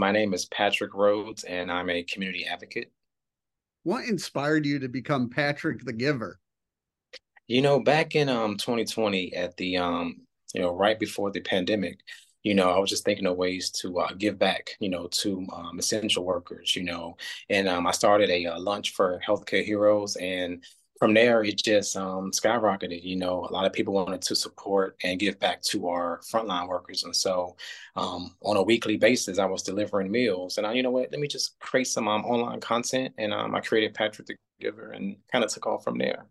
My name is Patrick Rhodes, and I'm a community advocate. What inspired you to become Patrick the Giver? You know, back in um 2020, at the um you know right before the pandemic, you know, I was just thinking of ways to uh, give back, you know, to um, essential workers, you know, and um, I started a, uh, lunch for healthcare heroes, and from there it just um, skyrocketed. You know, a lot of people wanted to support and give back to our frontline workers, and so um, on a weekly basis, I was delivering meals. And I, you know what, let me just create some um, online content, and um, I created Patrick the Giver, and kind of took off from there.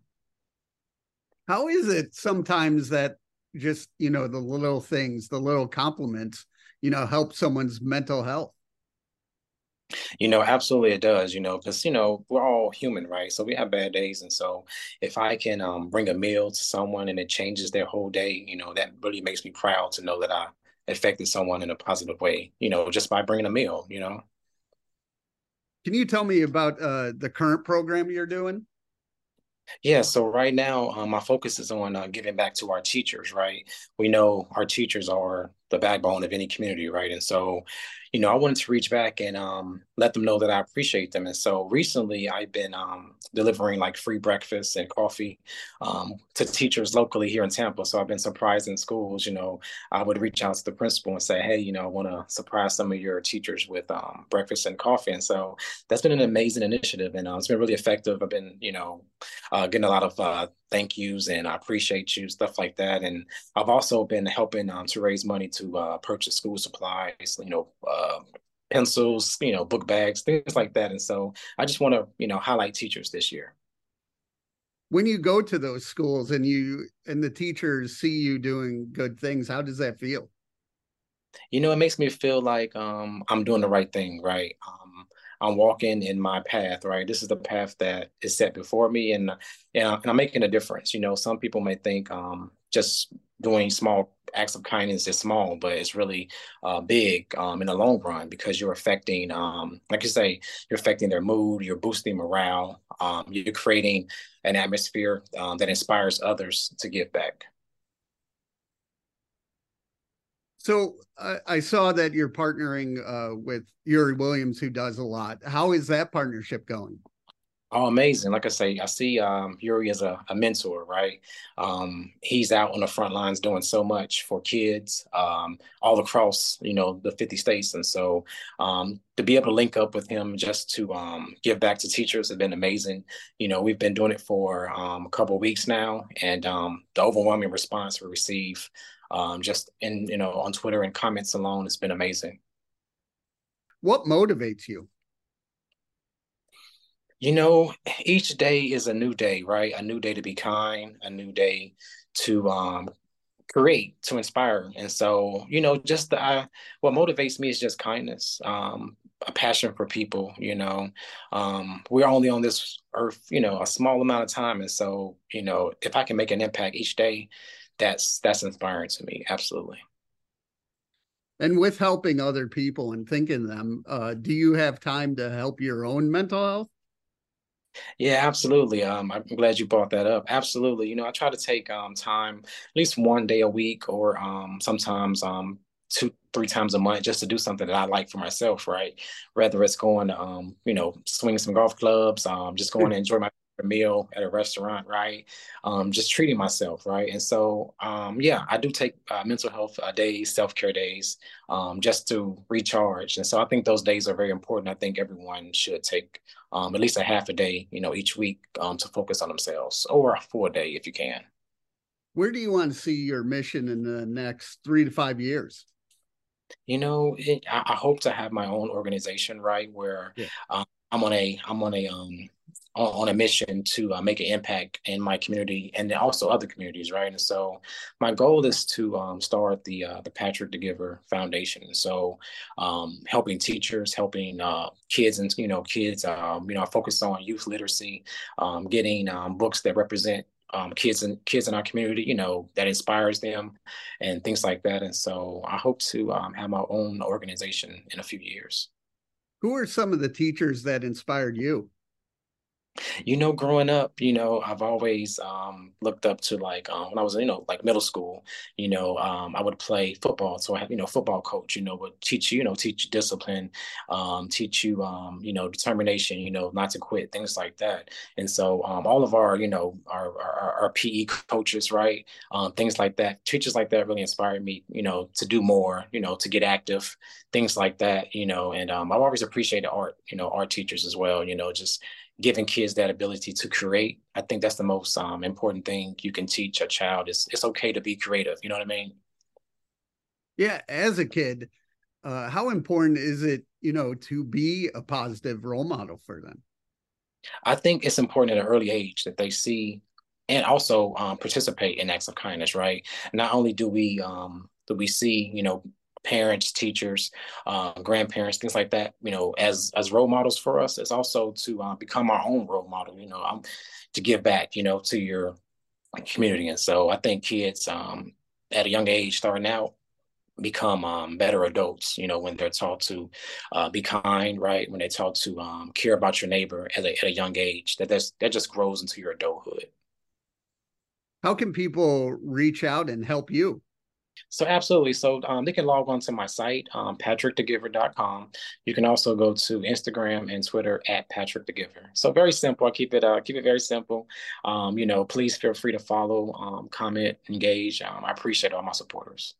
How is it sometimes that just you know the little things the little compliments you know help someone's mental health you know absolutely it does you know because you know we're all human right? So we have bad days and so if i can um, bring a meal to someone and it changes their whole day you know that really makes me proud to know that i affected someone in a positive way you know just by bringing a meal you know? Can you tell me about uh, the current program you're doing? Yeah, so right now, um, my focus is on uh, giving back to our teachers, right? We know our teachers are the backbone of any community, right? And so, you know, I wanted to reach back and um, let them know that I appreciate them. And so recently I've been um, delivering like free breakfast and coffee um, to teachers locally here in Tampa. So I've been surprised in schools, you know, I would reach out to the principal and say, hey, you know, I want to surprise some of your teachers with um, breakfast and coffee. And so that's been an amazing initiative and uh, it's been really effective. I've been, you know, uh, getting a lot of uh, thank yous and I appreciate you, stuff like that. And I've also been helping um, to raise money to uh, purchase school supplies, you know, uh, pencils, you know, book bags, things like that. And so I just want to, you know, highlight teachers this year. When you go to those schools and you and the teachers see you doing good things, how does that feel? You know, it makes me feel like um, I'm doing the right thing, right? Um, I'm walking in my path, right? This is the path that is set before me, and and, I'm making a difference. You know, some people may think um, just doing small acts of kindness is small, but it's really uh, big um, in the long run because you're affecting, um, like you say, you're affecting their mood, you're boosting morale, um, you're creating an atmosphere um, that inspires others to give back. So I, saw that you're partnering uh, with Yuri Williams, who does a lot. How is that partnership going? Oh, amazing. Like I say, I see um, Yuri as a, a mentor, right? Um, he's out on the front lines doing so much for kids um, all across, you know, the 50 states. And so um, to be able to link up with him just to um, give back to teachers has been amazing. You know, we've been doing it for um, a couple weeks now, and the overwhelming response we receive just in, you know, on Twitter and comments alone It's been amazing. What motivates you? You know, each day is a new day, right? A new day to be kind, a new day to um, create, to inspire. And so, you know, just the, uh, what motivates me is just kindness, um, a passion for people, you know. Um, we're only on this earth, you know, a small amount of time. And so, you know, if I can make an impact each day, that's that's inspiring to me. Absolutely. And with helping other people and thinking them, uh, do you have time to help your own mental health? Yeah, absolutely. Um, I'm glad you brought that up. Absolutely. You know, I try to take um, time at least one day a week or um, sometimes um, two, three times a month just to do something that I like for myself, right? Whether it's going um, you know, swing some golf clubs, um, just going to enjoy my a meal at a restaurant, right? Um, just treating myself, right? And so, um, yeah, I do take uh, mental health uh, days, self care days, um, just to recharge. And so, I think those days are very important. I think everyone should take um, at least a half a day, you know, each week um, to focus on themselves, or a full day if you can. Where do you want to see your mission in the next three to five years? You know, it, I, I, hope to have my own organization, right? Where yeah. um, I'm on a I'm on a um on, a mission to uh, make an impact in my community and also other communities, right? And so my goal is to um, start the uh, the Patrick the Giver Foundation. So um, helping teachers, helping uh, kids, and you know kids, um, you know, I focus on youth literacy, um, getting um, books that represent um, kids and kids in our community, you know, that inspires them and things like that. And so I hope to um, have my own organization in a few years. Who are some of the teachers that inspired you? You know, growing up, you know, I've always um, looked up to like um, when I was, you know, like middle school. You know, um, I would play football, so I have, you know, football coach. You know, would teach you, you know, teach you discipline, um, teach you, um, you know, determination. You know, not to quit, things like that. And so, um, all of our, you know, our our, our PE coaches, right, um, things like that, teachers like that really inspired me. You know, to do more. You know, to get active, things like that. You know, and um, I've always appreciated art. You know, art teachers as well. You know, just giving kids that ability to create. I think that's the most um, important thing you can teach a child. Is it's okay to be creative. You know what I mean? Yeah, as a kid, uh, how important is it, you know, to be a positive role model for them? I think it's important at an early age that they see and also um, participate in acts of kindness. Right? Not only do we um, do we see, you know, parents, teachers, uh, grandparents, things like that, you know, as as role models for us. It's also to uh, become our own role model, you know, um, to give back, you know, to your community. And so I think kids um, at a young age starting out become um, better adults, you know, when they're taught to uh, be kind, right? When they're taught to um, care about your neighbor at a, at a young age, that that's, that just grows into your adulthood. How can people reach out and help you? So absolutely. So um, they can log on to my site, um, patrickthegiver.com. You can also go to Instagram and Twitter at Patrick the Giver. So very simple. I keep it uh, keep it very simple. Um, you know, please feel free to follow, um, comment, engage. Um, I appreciate all my supporters.